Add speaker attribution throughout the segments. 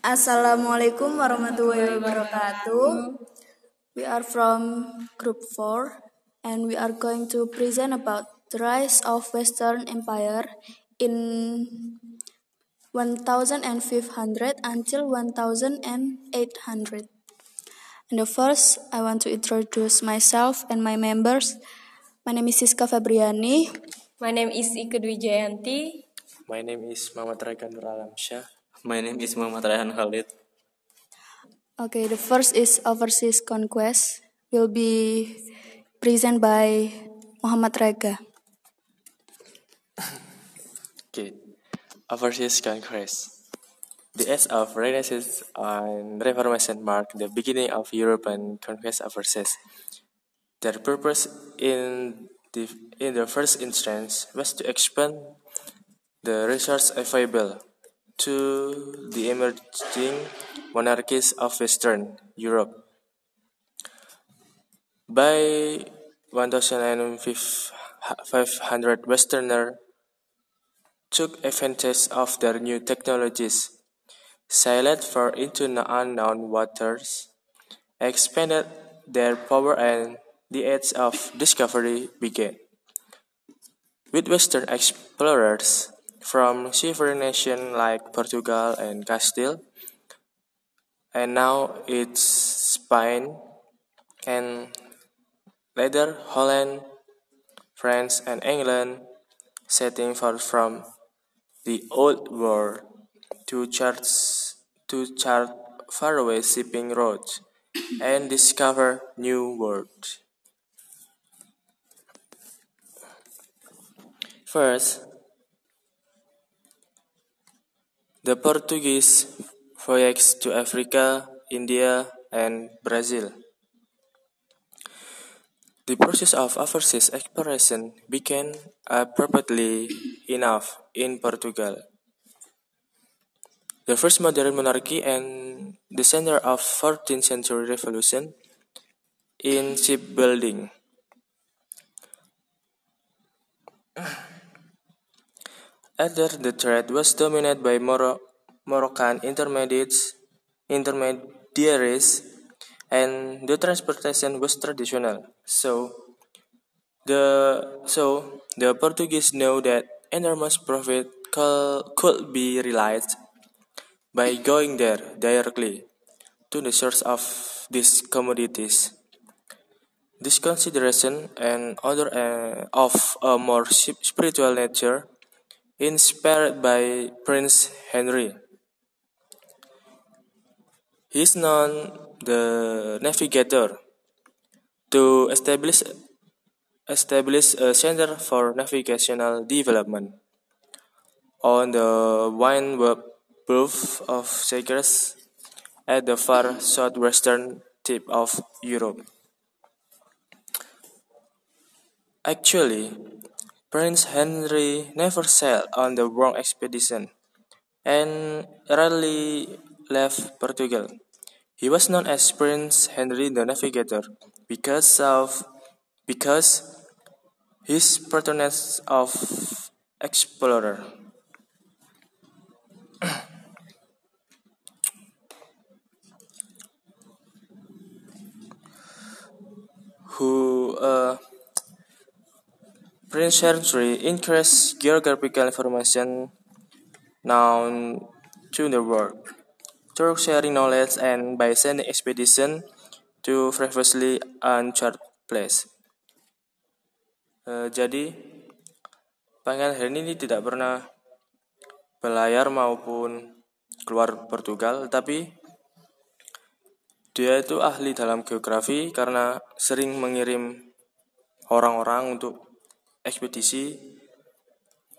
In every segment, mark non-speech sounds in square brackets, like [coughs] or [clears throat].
Speaker 1: Assalamualaikum warahmatullahi wabarakatuh. We are from Group 4 and we are going to present about the rise of Western Empire in 1500 until 1800. And the first, I want to introduce myself and my members. My name is Siska Fabriani.
Speaker 2: My name is Ike Dwi Jayanti.
Speaker 3: My name is Muhammad Raikan Nur Alamsyah.
Speaker 4: My name is Muhammad Raihan Khalid.
Speaker 1: Okay, the first is overseas conquest. Will be presented by Muhammad Rega.
Speaker 3: Okay, overseas conquest. The age of Renaissance and Reformation marked the beginning of European conquest overseas. Their purpose in the, in the first instance was to expand the resources available to the emerging monarchies of Western Europe. By 1500, Westerners took advantage of their new technologies, sailed far into unknown waters, expanded their power, and the age of discovery began. With Western explorers from sovereign nations like Portugal and Castile, and now it's Spain and later Holland, France, and England setting forth from the old world to chart to chart faraway shipping routes and discover new worlds. First, the Portuguese voyaged to Africa, India, and Brazil. The process of overseas exploration began appropriately enough in Portugal, the first modern monarchy and the center of 14th century revolution in shipbuilding. After the trade was dominated by Moro- Moroccan intermediates, intermediaries, and the transportation was traditional. So the so the Portuguese know that enormous profit could, could be realized by going there directly to the source of these commodities. This consideration and other uh, of a more spiritual nature, inspired by Prince Henry. He is known the navigator to establish establish a center for navigational development on the Windward Gulf of Sagres at the far southwestern tip of Europe. Actually, Prince Henry never sailed on the wrong expedition and rarely left Portugal. He was known as Prince Henry the Navigator because of because his patronage of explorer. [coughs] who uh, Prince Henry increased geographical information known to the world through sharing knowledge and by sending expedition to previously uncharted place. Eh, jadi, Pangeran ini tidak pernah belayar maupun keluar Portugal, tapi dia itu ahli dalam geografi karena sering mengirim orang-orang untuk ekspedisi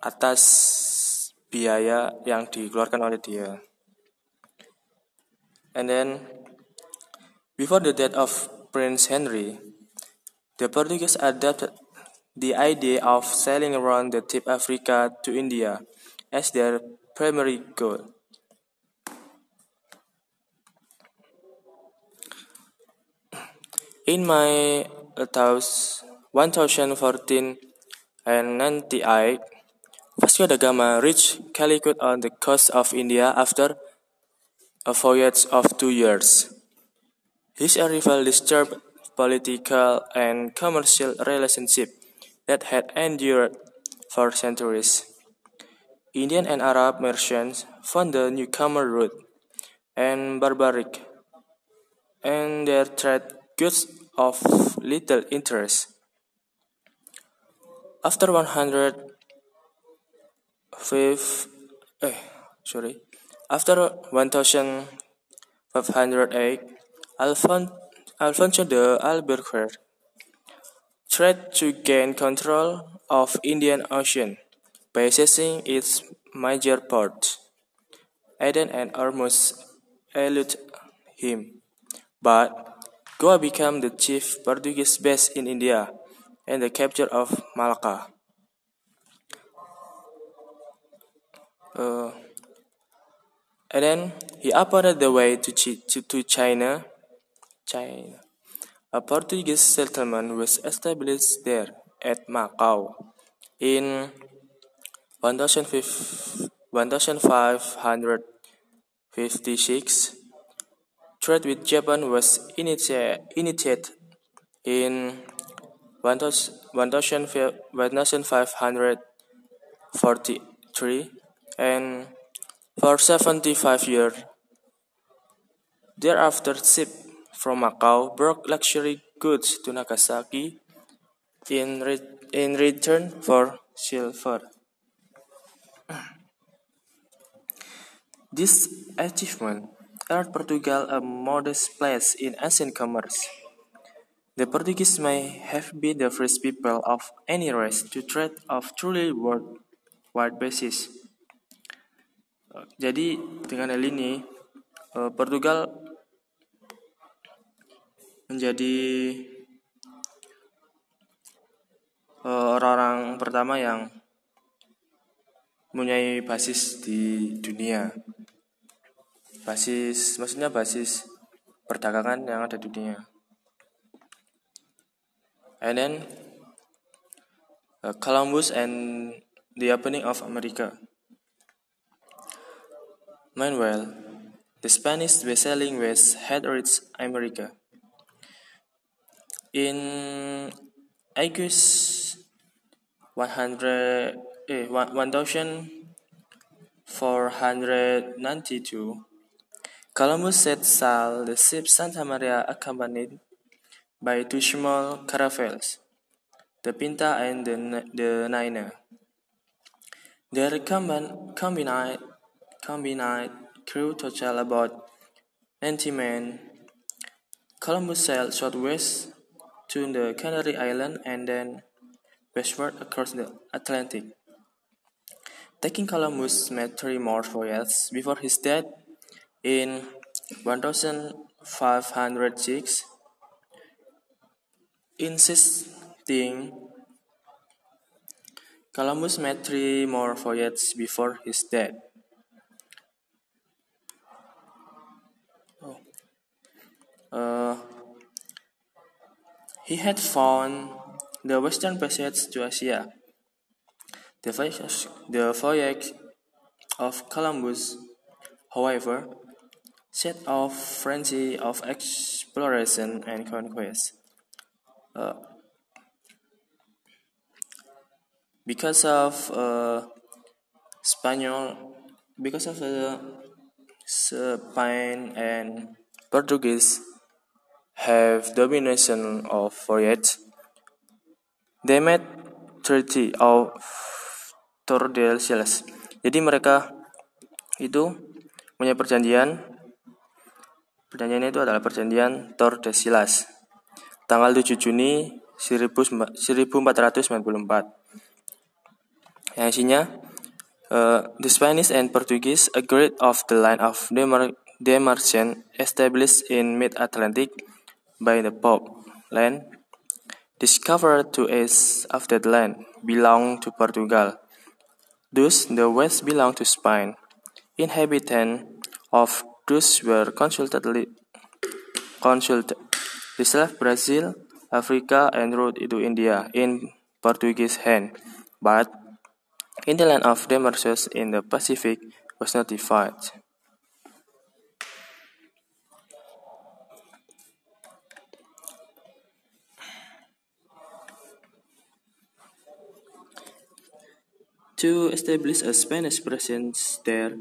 Speaker 3: atas biaya yang dikeluarkan oleh dia. And then, before the death of Prince Henry, the Portuguese adopted the idea of sailing around the tip Africa to India as their primary goal. In my 1014 and 98, Vasco da Gama reached Calicut on the coast of India after a voyage of two years. His arrival disturbed political and commercial relationships that had endured for centuries. Indian and Arab merchants found the newcomer rude and barbaric, and their trade goods of little interest. After 105, eh, sorry, after 1508, Alphon Alfonso de Albuquerque tried to gain control of Indian Ocean by seizing its major ports. Aden and Hormuz eluded him, but Goa became the chief Portuguese base in India and the capture of Malacca. Uh, and then he opened the way to, to, to China. China. A Portuguese settlement was established there at Macau in 1556. Trade with Japan was initiated in 1543 and for 75 years. Thereafter, ships from Macau brought luxury goods to Nagasaki in, re in return for silver. This achievement earned Portugal a modest place in Asian commerce. The Portuguese may have been the first people of any race to trade of truly worldwide basis. Jadi dengan hal ini eh, Portugal menjadi eh, orang-orang pertama yang mempunyai basis di dunia. Basis maksudnya basis perdagangan yang ada di dunia. And then uh, Columbus and the opening of America. Meanwhile, the Spanish were-sailing west had reached America. In August 100, eh, 1492, Columbus set sail the ship Santa Maria accompanied by two small caravels, the Pinta and the, the Nina. Their combined, combined combined crew total about 90 men. Columbus sailed southwest to the Canary Islands and then westward across the Atlantic. Taking Columbus made three more voyages before his death in 1506, insisting Columbus made three more voyages before his death. Uh, he had found the western passage to Asia. The voyage, the voyage of Columbus, however, set off frenzy of exploration and conquest. Uh, because of uh, Spanish, because of the Spain and Portuguese have domination of voyage. They made treaty of Tordesillas. Jadi mereka itu punya perjanjian. Perjanjiannya itu adalah perjanjian Tordesillas. Tanggal 7 Juni 1494. Yang isinya uh, the Spanish and Portuguese agreed of the line of demarcation established in mid-Atlantic by the Pope land discovered to east of that land belonged to Portugal. Thus, the west belonged to Spain. Inhabitants of thus were consulted, consulted. This left Brazil, Africa, and route to India in Portuguese hand, but in the land of in the Pacific was notified. To establish a Spanish presence there,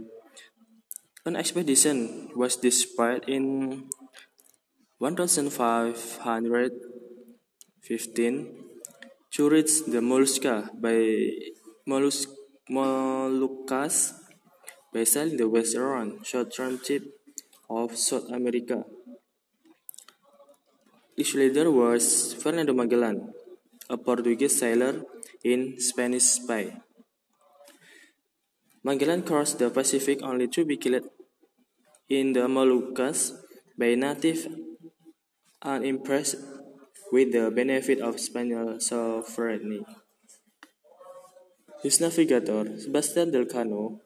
Speaker 3: an expedition was dispatched in 1515 to reach the Mollusca by Mollus- Moluccas by sailing the western southern tip of South America. Its leader was Fernando Magellan, a Portuguese sailor in Spanish spy. Magellan crossed the Pacific only to be killed in the Moluccas by native unimpressed with the benefit of Spanish sovereignty. His navigator, Sebastian del Cano,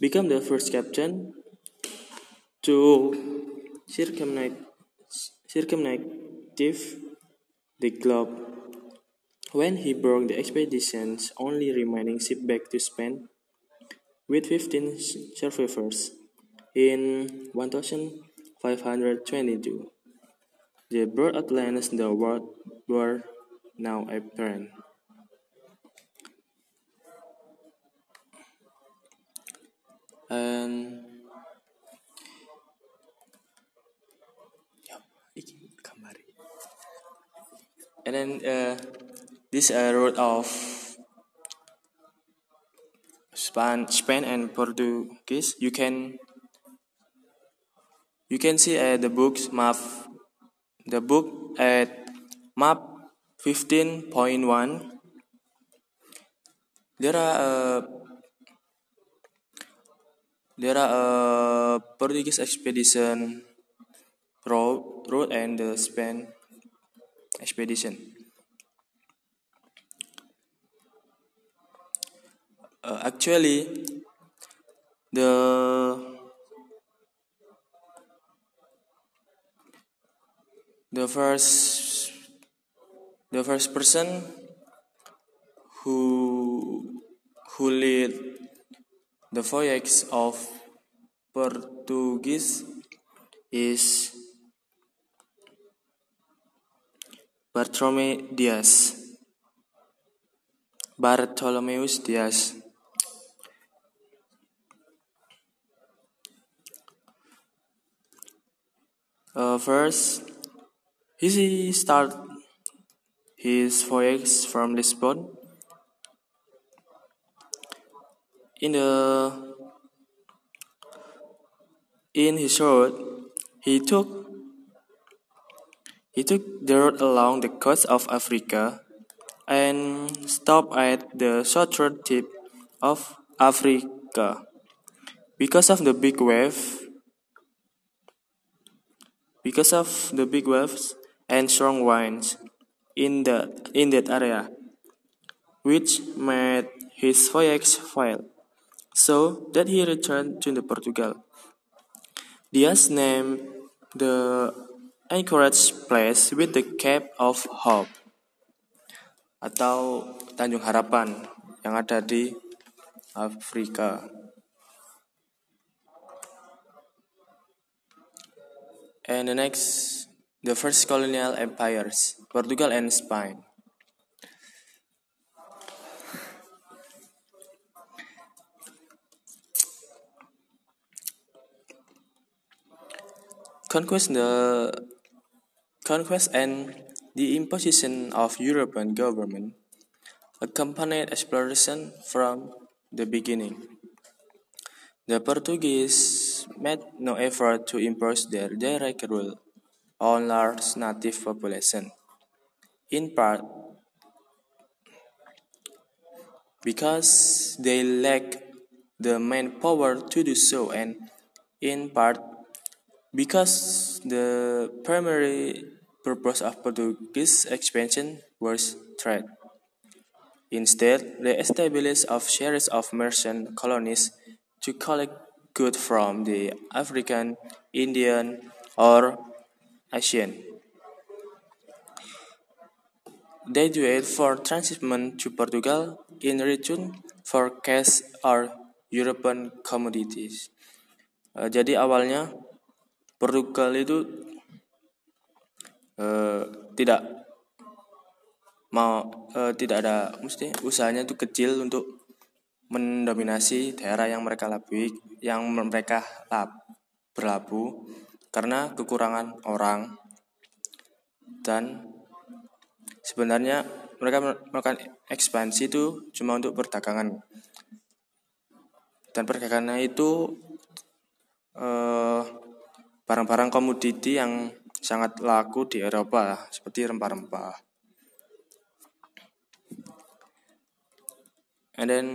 Speaker 3: became the first captain to circumnavigate, the globe when he brought the expedition's only remaining ship back to Spain with 15 survivors in 1522. The broad Atlantis the world were now apparent. And and then uh, this uh, road of Span, Spain and Portuguese you can you can see at the books map the book at map 15.1 there are uh, there are a Portuguese expedition road road and the Spain expedition. Uh, actually, the the first the first person who who lead the voyage of Portuguese is Bartolome Diaz. Bartholomeus Diaz. Uh, first, he started his voyage from Lisbon. In the in his road, he took he took the road along the coast of Africa and stopped at the southern tip of Africa. Because of the big wave, because of the big waves and strong winds in the in that area, which made his voyage fail, so that he returned to the Portugal. Diaz named the anchorage place with the Cape of Hope atau Tanjung Harapan yang ada di Afrika. And the next, the first colonial empires, Portugal and Spain. Conquest the conquest and the imposition of European government accompanied exploration from the beginning. The Portuguese made no effort to impose their direct rule on large native population, in part because they lacked the manpower to do so, and in part because the primary purpose of Portuguese expansion was trade. Instead, they established a series of merchant colonies to collect goods from the African, Indian, or Asian. They do it for transshipment to Portugal in return for cash or European commodities. Uh, jadi awalnya Portugal itu uh, tidak mau uh, tidak ada mesti usahanya itu kecil untuk mendominasi daerah yang mereka labui, yang mereka lab, berlabuh karena kekurangan orang dan sebenarnya mereka melakukan ekspansi itu cuma untuk perdagangan dan perdagangannya itu eh, barang-barang komoditi yang sangat laku di Eropa seperti rempah-rempah. And then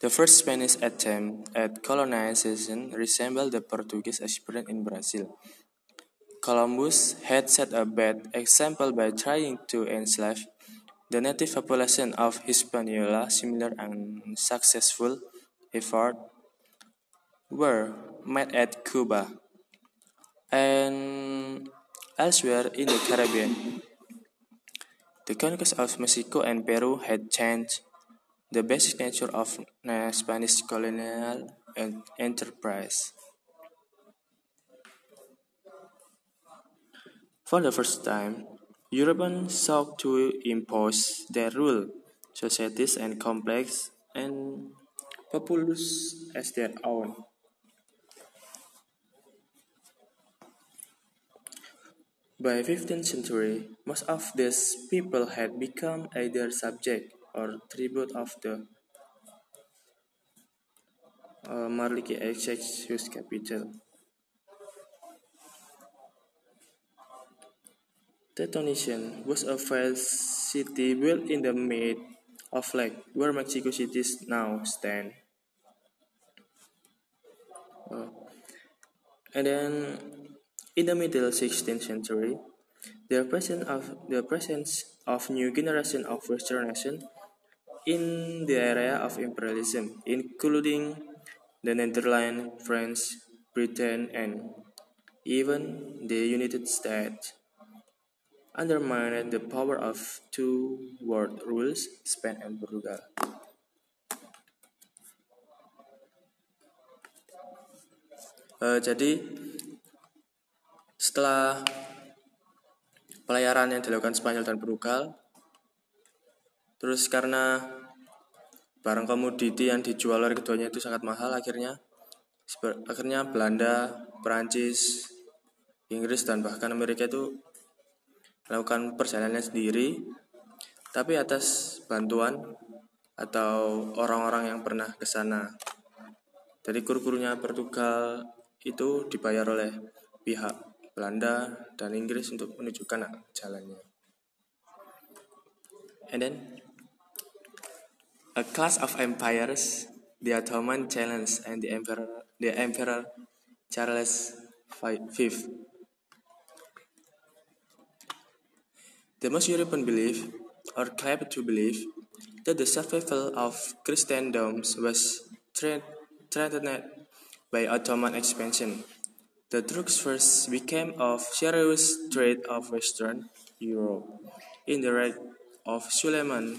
Speaker 3: the first Spanish attempt at colonization resembled the Portuguese experience in Brazil. Columbus had set a bad example by trying to enslave the native population of Hispaniola. Similar and successful efforts were made at Cuba and elsewhere in the Caribbean. The conquest of Mexico and Peru had changed the basic nature of Spanish colonial enterprise. For the first time, Europeans sought to impose their rule, societies and complex and populous as their own. By 15th century, most of these people had become either subject or tribute of the uh, Marliki whose capital. Tetonician was a vast city built in the mid of lake where Mexico City now stand. Uh, and then in the middle 16th century, the presence of the presence of new generation of Western nation in the area of imperialism, including the Netherlands, France, Britain, and even the United States undermined the power of two world rules, Spain and Portugal. Uh, jadi setelah pelayaran yang dilakukan Spanyol dan Portugal, terus karena barang komoditi yang dijual oleh keduanya itu sangat mahal, akhirnya akhirnya Belanda, Perancis, Inggris dan bahkan Amerika itu melakukan perjalanannya sendiri, tapi atas bantuan atau orang-orang yang pernah ke sana. Jadi kru-krunya Portugal itu dibayar oleh pihak Belanda dan Inggris untuk menunjukkan jalannya. And then a class of empires, the Ottoman challenge and the emperor, the emperor Charles V The most European belief, or claim to believe, that the survival of Christendom was threatened by Ottoman expansion. The Turks first became of serious threat of Western Europe in the reign of Suleiman.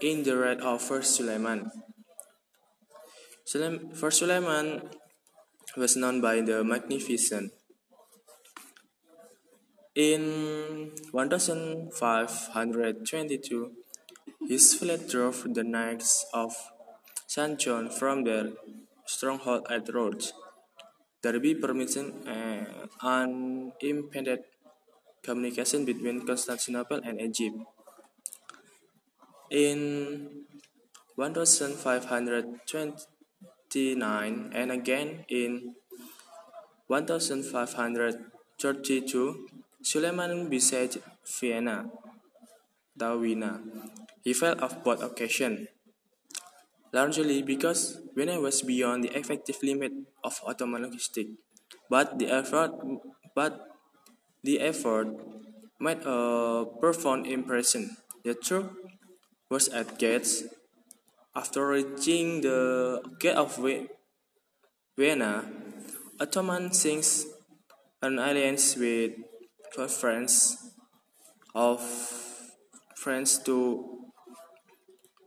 Speaker 3: In the reign of First Suleiman. First Suleiman was known by the Magnificent in 1522, his fleet drove the Knights of St. John from their stronghold at Rhodes. Derby permitted uh, unimpeded communication between Constantinople and Egypt. In 1529 and again in 1532, Suleiman besieged Vienna, Dawina. He fell off both occasions, largely because Vienna was beyond the effective limit of Ottoman logistics. But the effort, but the effort made a uh, profound impression. The troop was at gates. After reaching the gate of Vienna, Ottoman sinks an alliance with for friends of friends to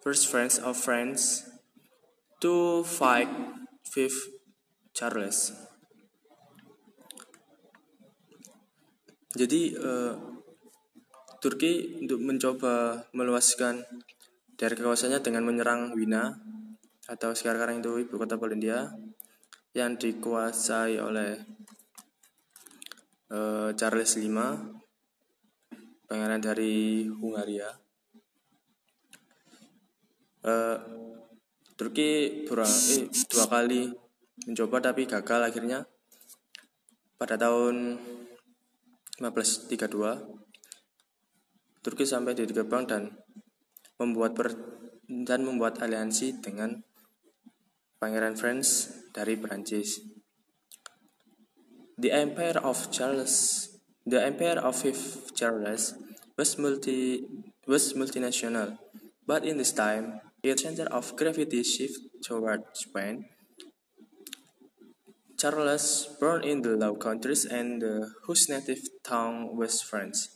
Speaker 3: first friends of friends to fight fifth Charles. Jadi uh, Turki untuk mencoba meluaskan dari kekuasaannya dengan menyerang Wina atau sekarang itu ibu kota Polandia yang dikuasai oleh uh, Charles V, pangeran dari Hungaria. Uh, Turki pura, eh, dua kali mencoba tapi gagal akhirnya pada tahun 1532 Turki sampai di Gebang dan membuat per, dan membuat aliansi dengan Pangeran Franz dari Prancis. The Empire of Charles, the Empire of Fifth Charles was multi was multinational, but in this time, its center of gravity shift toward Spain. Charles born in the Low Countries and uh, whose native tongue was French.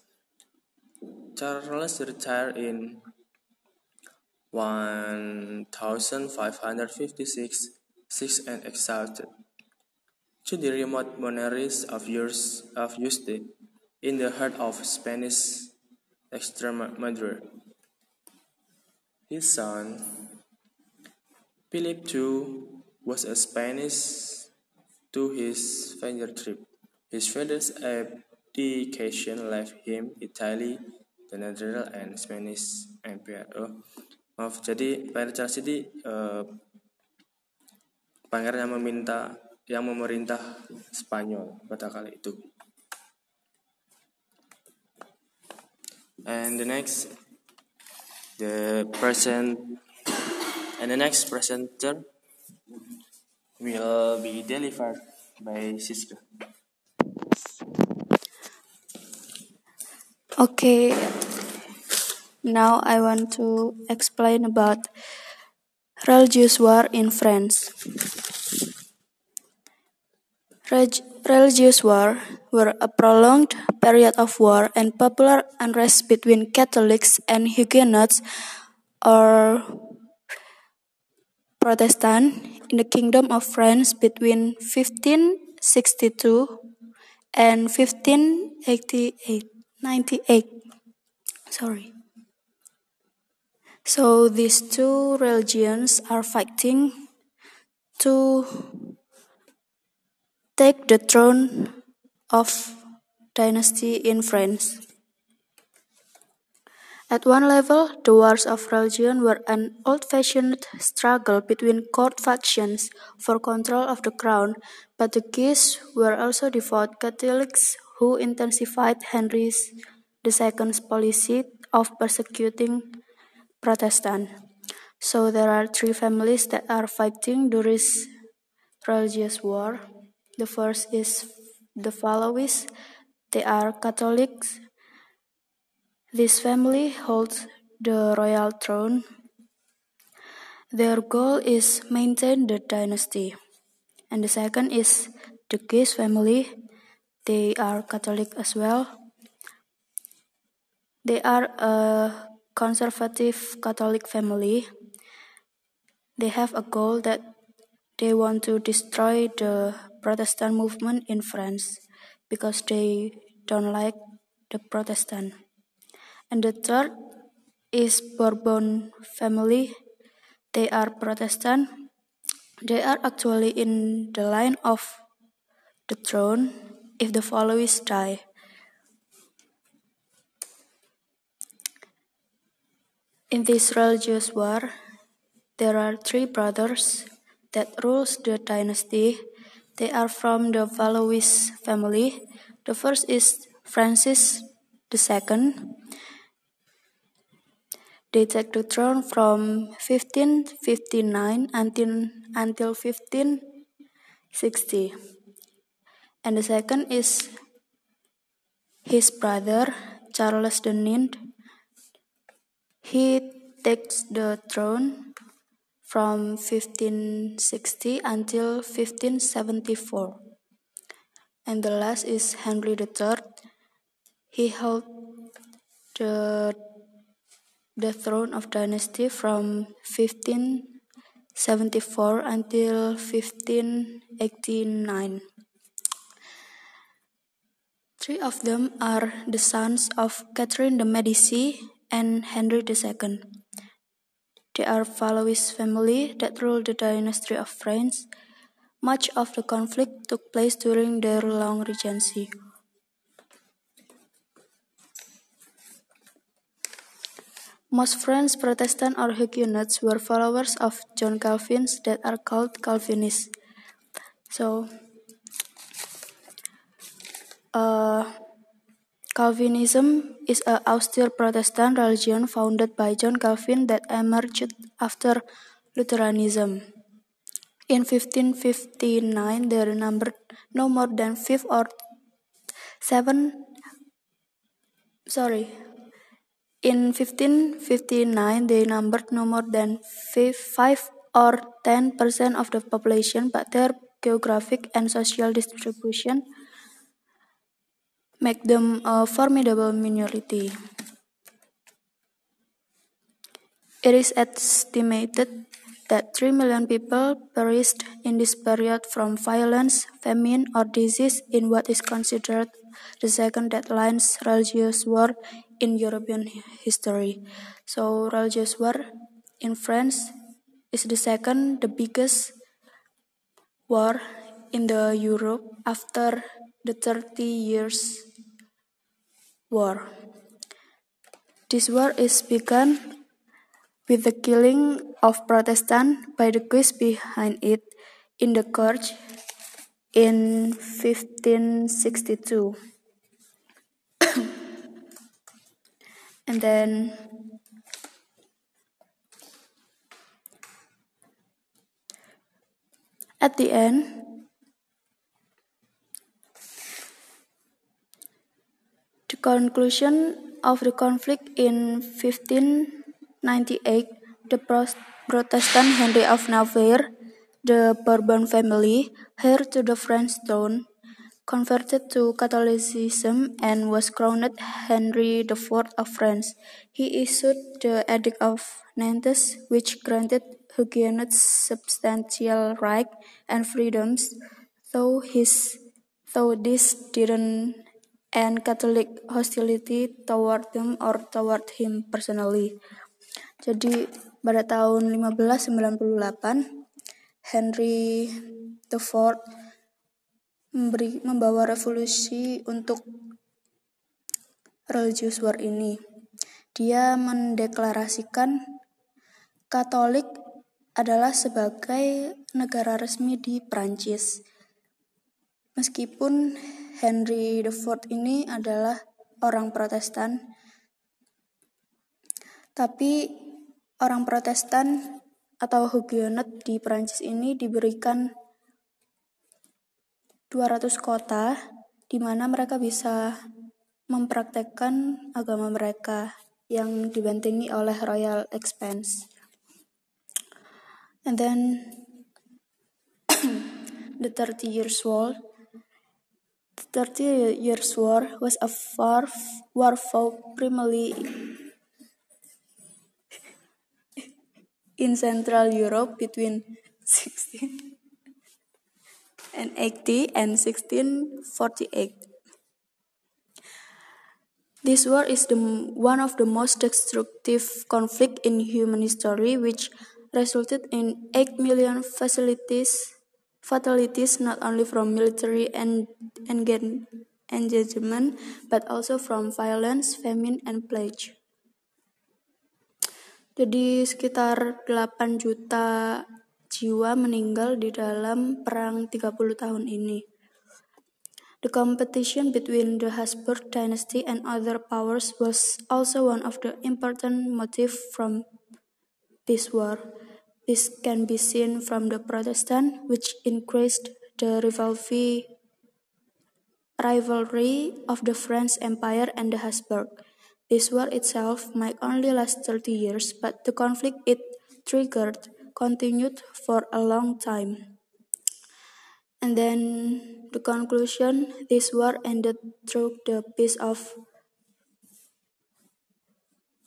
Speaker 3: Charles retired in 1556, sick and exhausted, to the remote monasteries of, yours, of Yuste, in the heart of Spanish Extremadura. His son, Philip II, was a Spanish to his final trip. His father's abdication left him Italy, the Netherlands, and Spanish Empire. Oh, maaf jadi Pangeran Charles ini uh, pangeran yang meminta yang memerintah Spanyol pada kali itu. And the next the present and the next presenter will be delivered by Siska
Speaker 1: Okay, now I want to explain about religious war in France. Reg religious war were a prolonged period of war and popular unrest between Catholics and Huguenots or Protestant in the Kingdom of France between 1562 and 1588 98 sorry so these two religions are fighting to take the throne of dynasty in France. At one level, the wars of religion were an old-fashioned struggle between court factions for control of the crown, but the Guises were also devout Catholics who intensified Henry II's policy of persecuting Protestants. So there are three families that are fighting during religious war. The first is the Valois. They are Catholics. This family holds the royal throne. Their goal is maintain the dynasty. And the second is the Guise family. They are Catholic as well. They are a conservative Catholic family, they have a goal that they want to destroy the Protestant movement in France because they don't like the Protestant. And the third is Bourbon family. They are Protestant. They are actually in the line of the throne if the followers die. In this religious war, there are three brothers that rules the dynasty. They are from the Valois family. The first is Francis II. They take the throne from 1559 until, until 1560. And the second is his brother Charles IX. He takes the throne from 1560 until 1574. And the last is Henry III. He held the, the throne of dynasty from 1574 until 1589. Three of them are the sons of Catherine de' Medici and Henry II. They are Valois family that ruled the dynasty of France. Much of the conflict took place during their long regency. Most French Protestant or Huguenots were followers of John Calvin that are called Calvinists. So, Uh, Calvinism is an austere Protestant religion founded by John Calvin that emerged after Lutheranism. In 1559, there numbered no more than five or seven. Sorry, in 1559, they numbered no more than 5 or 10 percent of the population, but their geographic and social distribution make them a formidable minority. It is estimated that 3 million people perished in this period from violence, famine, or disease in what is considered the second deadliest religious war in European history. So religious war in France is the second, the biggest war in the Europe after the 30 years war. This war is begun with the killing of Protestant by the Guises behind it in the church in 1562. [coughs] and then at the end the conclusion of the conflict in 1598 the Protestant Henry of Navarre the Bourbon family heir to the French throne converted to Catholicism and was crowned Henry IV of France. He issued the Edict of Nantes, which granted Huguenots substantial rights and freedoms, though his though this didn't end Catholic hostility toward them or toward him personally. Jadi pada tahun 1598 Henry IV memberi membawa revolusi untuk religious war ini. Dia mendeklarasikan Katolik adalah sebagai negara resmi di Prancis. Meskipun Henry IV ini adalah orang Protestan, tapi orang Protestan atau Huguenot di Prancis ini diberikan 200 kota di mana mereka bisa mempraktekkan agama mereka yang dibentengi oleh royal expense. And then [clears throat] the 30 years war. 30 years war was a war, fought primarily in Central Europe between 16 and 80 and 1648. This war is the, one of the most destructive conflict in human history, which resulted in 8 million fatalities, fatalities not only from military and engagement, but also from violence, famine, and plague. Jadi sekitar 8 juta jiwa meninggal di dalam perang 30 tahun ini. The competition between the Habsburg dynasty and other powers was also one of the important motives from this war. This can be seen from the Protestant, which increased the rivalry, rivalry of the French Empire and the Habsburg. This war itself might only last 30 years, but the conflict it triggered continued for a long time. And then the conclusion this war ended through the Peace of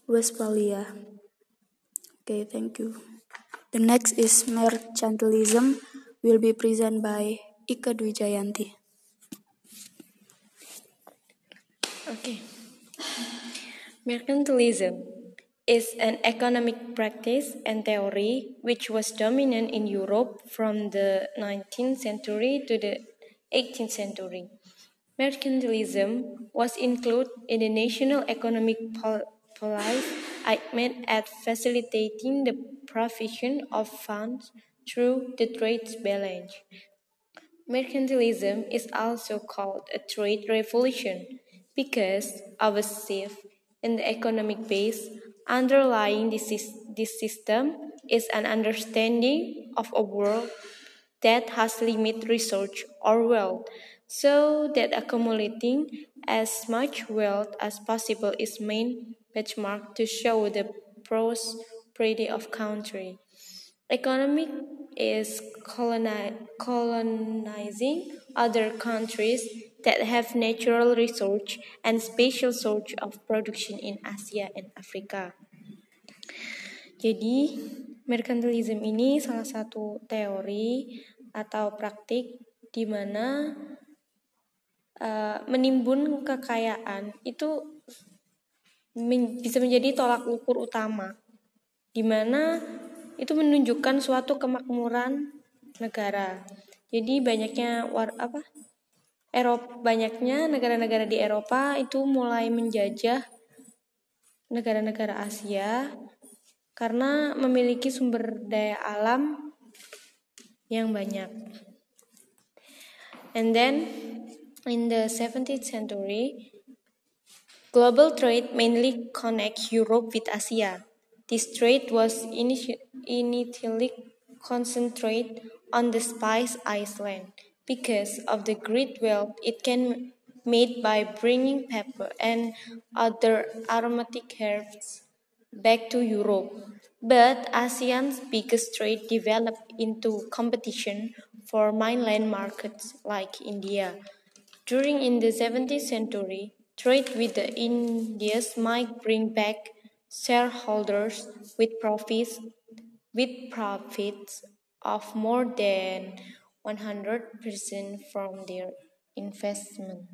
Speaker 1: Westphalia. Okay, thank you. The next is mercantilism will be presented by Ika Dwi Jayanti.
Speaker 2: Okay. Mercantilism is an economic practice and theory which was dominant in Europe from the 19th century to the 18th century. Mercantilism was included in the national economic policy aimed at facilitating the provision of funds through the trade balance. Mercantilism is also called a trade revolution because our shift in the economic base underlying this, this system is an understanding of a world that has limited resource or wealth, so that accumulating as much wealth as possible is main benchmark to show the prosperity of country. Economic is coloni colonizing other countries that have natural resource and special source of production in Asia and Africa. Jadi, mercantilism ini salah satu teori atau praktik di mana uh, menimbun kekayaan itu men bisa menjadi tolak ukur utama, di mana itu menunjukkan suatu kemakmuran negara. Jadi banyaknya war apa Eropa banyaknya negara-negara di Eropa itu mulai menjajah negara-negara Asia karena memiliki sumber daya alam yang banyak. And then in the 17th century, global trade mainly connects Europe with Asia. This trade was initially concentrated on the Spice Island because of the great wealth it can made by bringing pepper and other aromatic herbs back to Europe. But ASEAN's biggest trade developed into competition for mainland markets like India. During in the 17th century, trade with the Indians might bring back shareholders with profits with profits of more than 100% from their investment.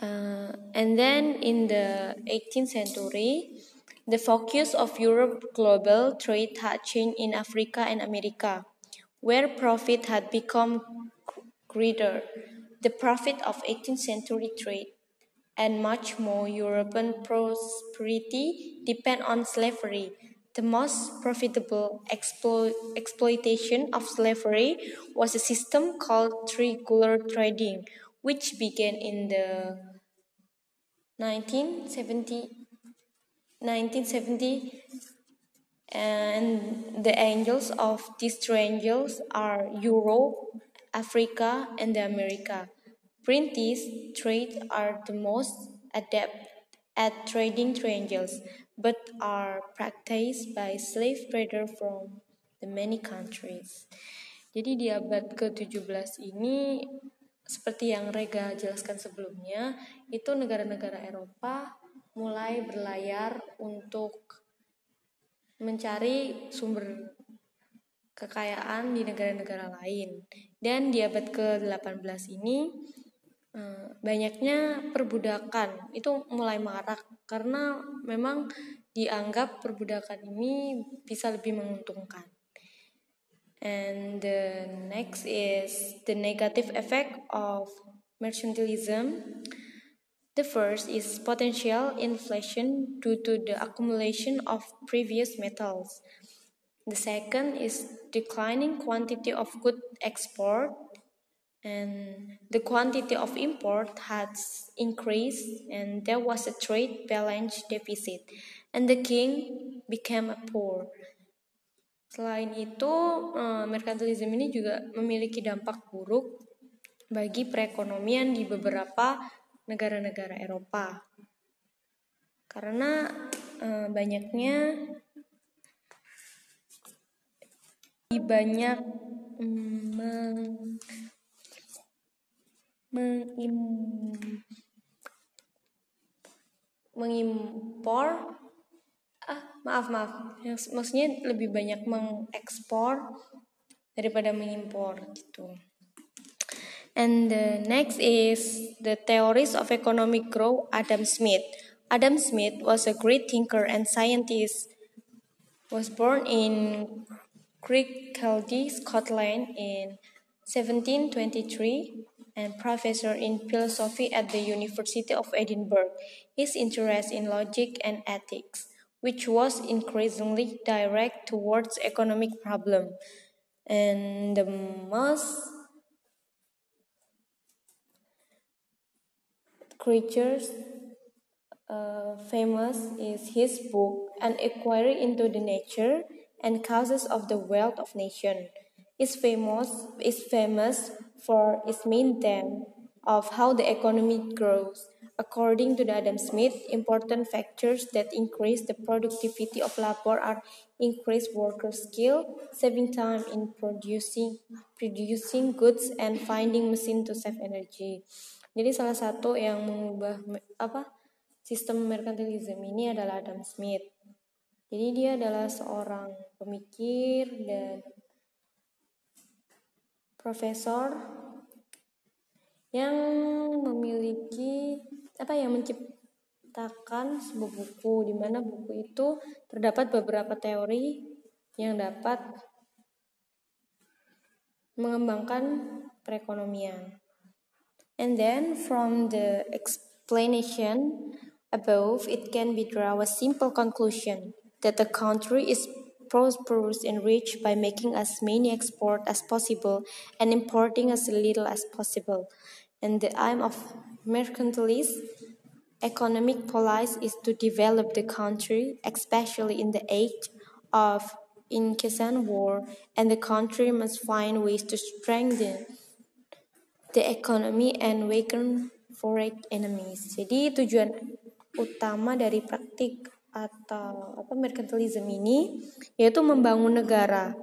Speaker 2: Uh, and then in the 18th century, the focus of Europe global trade had changed in Africa and America, where profit had become greater. The profit of 18th century trade and much more European prosperity depend on slavery, the most profitable explo exploitation of slavery was a system called triangular trading, which began in the 1970, 1970 and the angels of these triangles are Europe, Africa, and the America. British trade are the most adept at trading triangles, but are practiced by slave trader from the many countries. Jadi di abad ke-17 ini seperti yang Rega jelaskan sebelumnya, itu negara-negara Eropa mulai berlayar untuk mencari sumber kekayaan di negara-negara lain. Dan di abad ke-18 ini Eh, banyaknya perbudakan itu mulai marak karena memang dianggap perbudakan ini bisa lebih menguntungkan. And the next is the negative effect of mercantilism. The first is potential inflation due to the accumulation of previous metals. The second is declining quantity of good export and the quantity of import has increased and there was a trade balance deficit and the king became a poor. Selain itu, eh, merkantilisme ini juga memiliki dampak buruk bagi perekonomian di beberapa negara-negara Eropa. Karena eh, banyaknya banyak mm, mengim mengimpor ah maaf maaf maksudnya lebih banyak mengekspor daripada mengimpor gitu And the next is the theories of economic growth, Adam Smith. Adam Smith was a great thinker and scientist. Was born in Kirkcaldy, Scotland in 1723 and professor in philosophy at the University of Edinburgh. His interest in logic and ethics, which was increasingly direct towards economic problem. And the most creatures uh, famous is his book An Inquiry into the Nature and Causes of the Wealth of Nation. Is famous is famous for its main theme of how the economy grows. According to Adam Smith, important factors that increase the productivity of labor are increased worker skill, saving time in producing producing goods, and finding machine to save energy. Jadi salah satu yang mengubah apa sistem merkantilisme ini adalah Adam Smith. Jadi dia adalah seorang pemikir dan profesor yang memiliki apa yang menciptakan sebuah buku di mana buku itu terdapat beberapa teori yang dapat mengembangkan perekonomian. And then from the explanation above, it can be drawn a simple conclusion that the country is prosperous and rich by making as many export as possible and importing as little as possible. And the aim of mercantilist economic policy is to develop the country, especially in the age of incessant war, and the country must find ways to strengthen the economy and weaken foreign enemies. Jadi tujuan utama dari praktik atau apa mercantilism ini yaitu membangun negara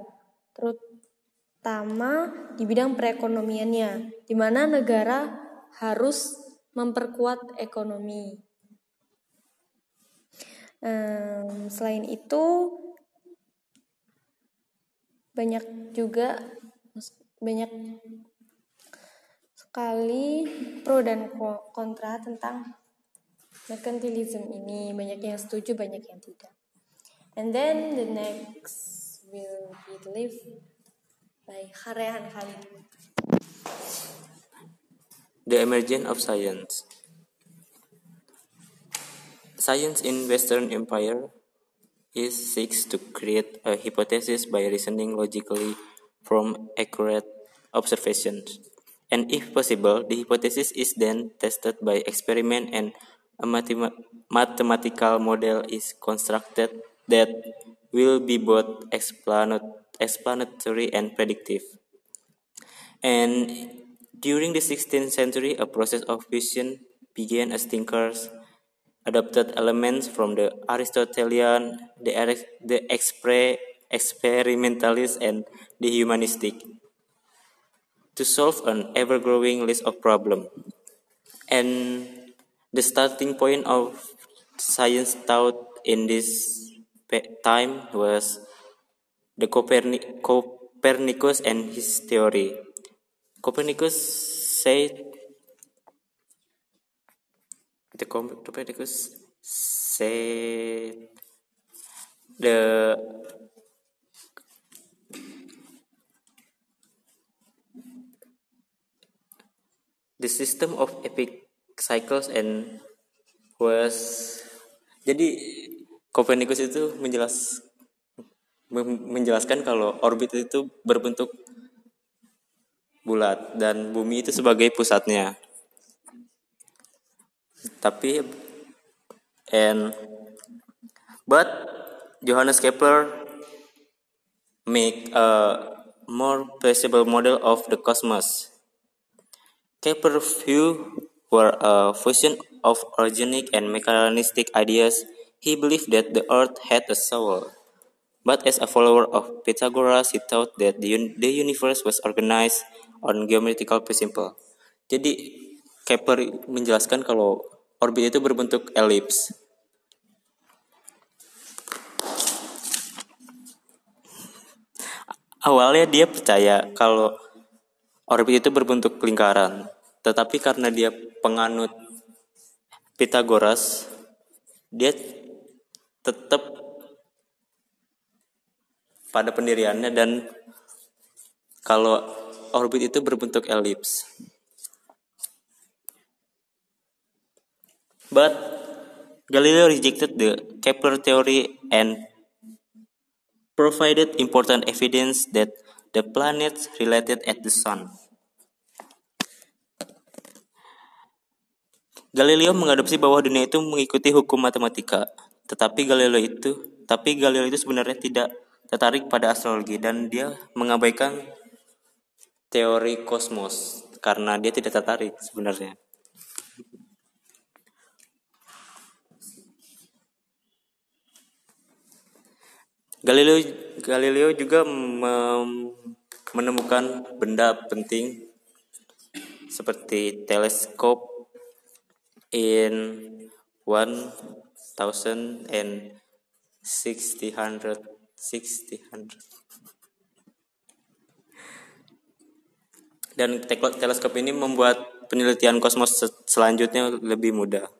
Speaker 2: terutama di bidang perekonomiannya di mana negara harus memperkuat ekonomi. Um, selain itu banyak juga banyak sekali pro dan kontra tentang mercantilism ini. Banyak yang setuju, banyak yang tidak. And then the next will be live by Harehan Khalid.
Speaker 4: The emergence of science. Science in Western Empire is seeks to create a hypothesis by reasoning logically from accurate observations. And if possible, the hypothesis is then tested by experiment and a mathematical model is constructed that will be both explanatory and predictive. And during the 16th century, a process of fusion began as thinkers adopted elements from the Aristotelian, the, the experimentalist, and the humanistic to solve an ever-growing list of problems. And the starting point of science thought in this time was the Copernic Copernicus and his theory. Copernicus said the Copernicus said the the system of epic cycles and was jadi Copernicus itu menjelas menjelaskan kalau orbit itu berbentuk bulat dan bumi itu sebagai pusatnya. Tapi and but Johannes Kepler make a more plausible model of the cosmos Kepler's view were a fusion of organic and mechanistic ideas. He believed that the earth had a soul. But as a follower of Pythagoras, he thought that the, un the universe was organized on geometrical principle. Jadi Kepler menjelaskan kalau orbit itu berbentuk elips. Awalnya dia percaya kalau orbit itu berbentuk lingkaran. Tetapi karena dia penganut Pythagoras, dia tetap pada pendiriannya dan kalau orbit itu berbentuk elips. But Galileo rejected the Kepler theory and provided important evidence that the planets related at the sun. Galileo mengadopsi bahwa dunia itu mengikuti hukum matematika, tetapi Galileo itu, tapi Galileo itu sebenarnya tidak tertarik pada astrologi dan dia mengabaikan teori kosmos karena dia tidak tertarik sebenarnya. Galileo Galileo juga menemukan benda penting seperti teleskop in 1000 and 60 dan teleskop ini membuat penelitian kosmos selanjutnya lebih mudah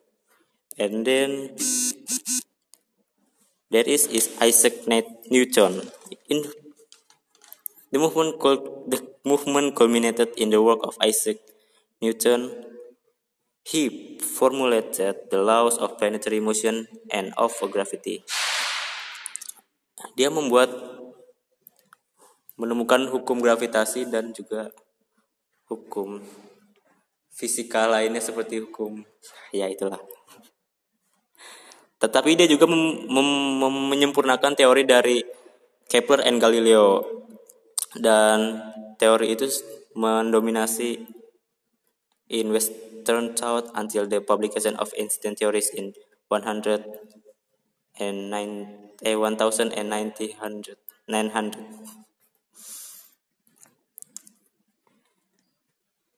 Speaker 4: and then There is, is Isaac Newton. In the movement called the movement culminated in the work of Isaac Newton. He formulated the laws of planetary motion and of gravity. Dia membuat menemukan hukum gravitasi dan juga hukum fisika lainnya seperti hukum ya itulah. Tetapi dia juga mem mem menyempurnakan teori dari Kepler and Galileo dan teori itu mendominasi in Western thought until the publication of Einstein theories in 100 and nine, eh, 1000 and 900. 900.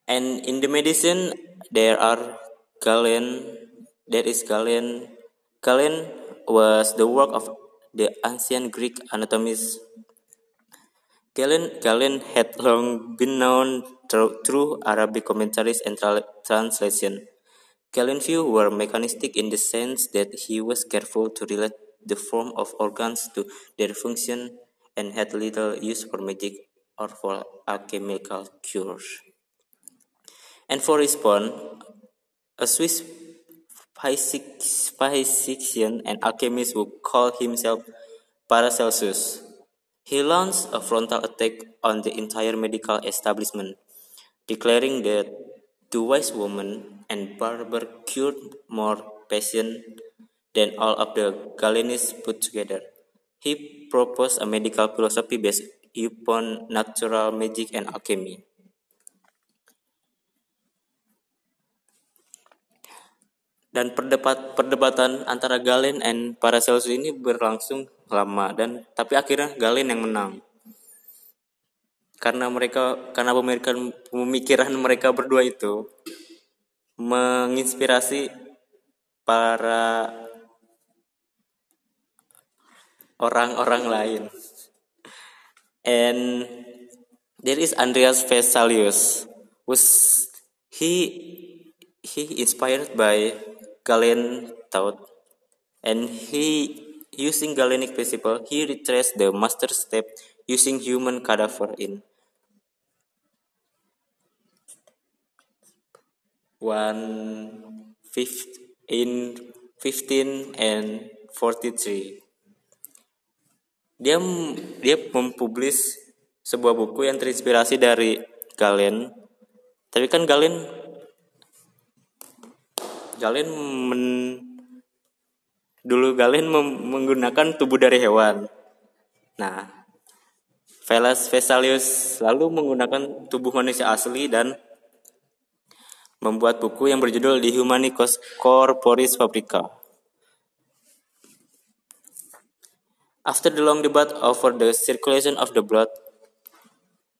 Speaker 4: And in the medicine, there are Galen, there is Galen Galen was the work of the ancient Greek anatomist. Galen, had long been known through, Arabic commentaries and tra translation. Galen's views were mechanistic in the sense that he was careful to relate the form of organs to their function and had little use for magic or for alchemical cures. And for his response, a Swiss physician and alchemist who called himself Paracelsus. He launched a frontal attack on the entire medical establishment, declaring that two wise women and barber cured more patients than all of the Galenists put together. He proposed a medical philosophy based upon natural magic and alchemy. dan perdebat, perdebatan antara Galen dan Paracelsus ini berlangsung lama. Dan tapi akhirnya Galen yang menang. Karena mereka karena pemikiran pemikiran mereka berdua itu menginspirasi para orang-orang lain. And there is Andreas Vesalius was he he inspired by Galen thought, and he using Galenic principle, he retraced the master step using human cadaver in one fifth in 15 and 43. Dia dia mempublis sebuah buku yang terinspirasi dari Galen. Tapi kan Galen Galen men, dulu Galen menggunakan tubuh dari hewan. Nah, Velas Vesalius lalu menggunakan tubuh manusia asli dan membuat buku yang berjudul The Humani Corporis Fabrica. After the long debate over the circulation of the blood,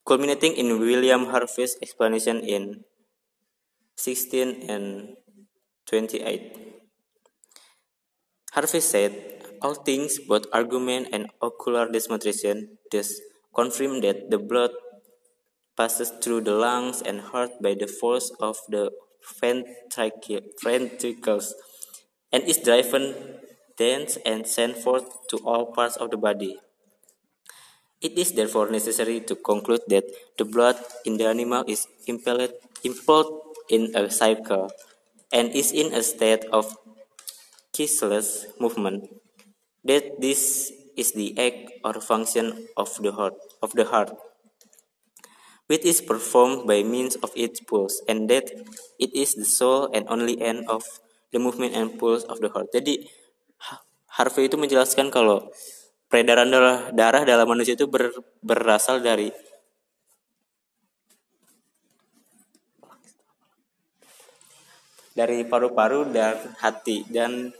Speaker 4: culminating in William Harvey's explanation in 16 and 28. Harvey said, All things, both argument and ocular demonstration, thus confirm that the blood passes through the lungs and heart by the force of the ventricles and is driven thence and sent forth to all parts of the body. It is therefore necessary to conclude that the blood in the animal is impelled, impelled in a cycle and is in a state of ceaseless movement. That this is the act or function of the heart of the heart which is performed by means of its pulse and that it is the sole and only end of the movement and pulse of the heart. Jadi Harvey itu menjelaskan kalau peredaran darah, darah dalam manusia itu ber, berasal dari dari paru-paru dan hati dan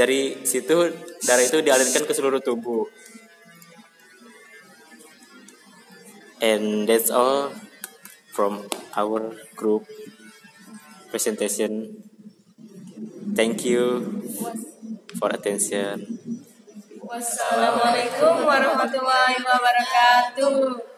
Speaker 4: dari situ darah itu dialirkan ke seluruh tubuh. And that's all from our group presentation. Thank you for attention.
Speaker 2: Wassalamualaikum warahmatullahi wabarakatuh.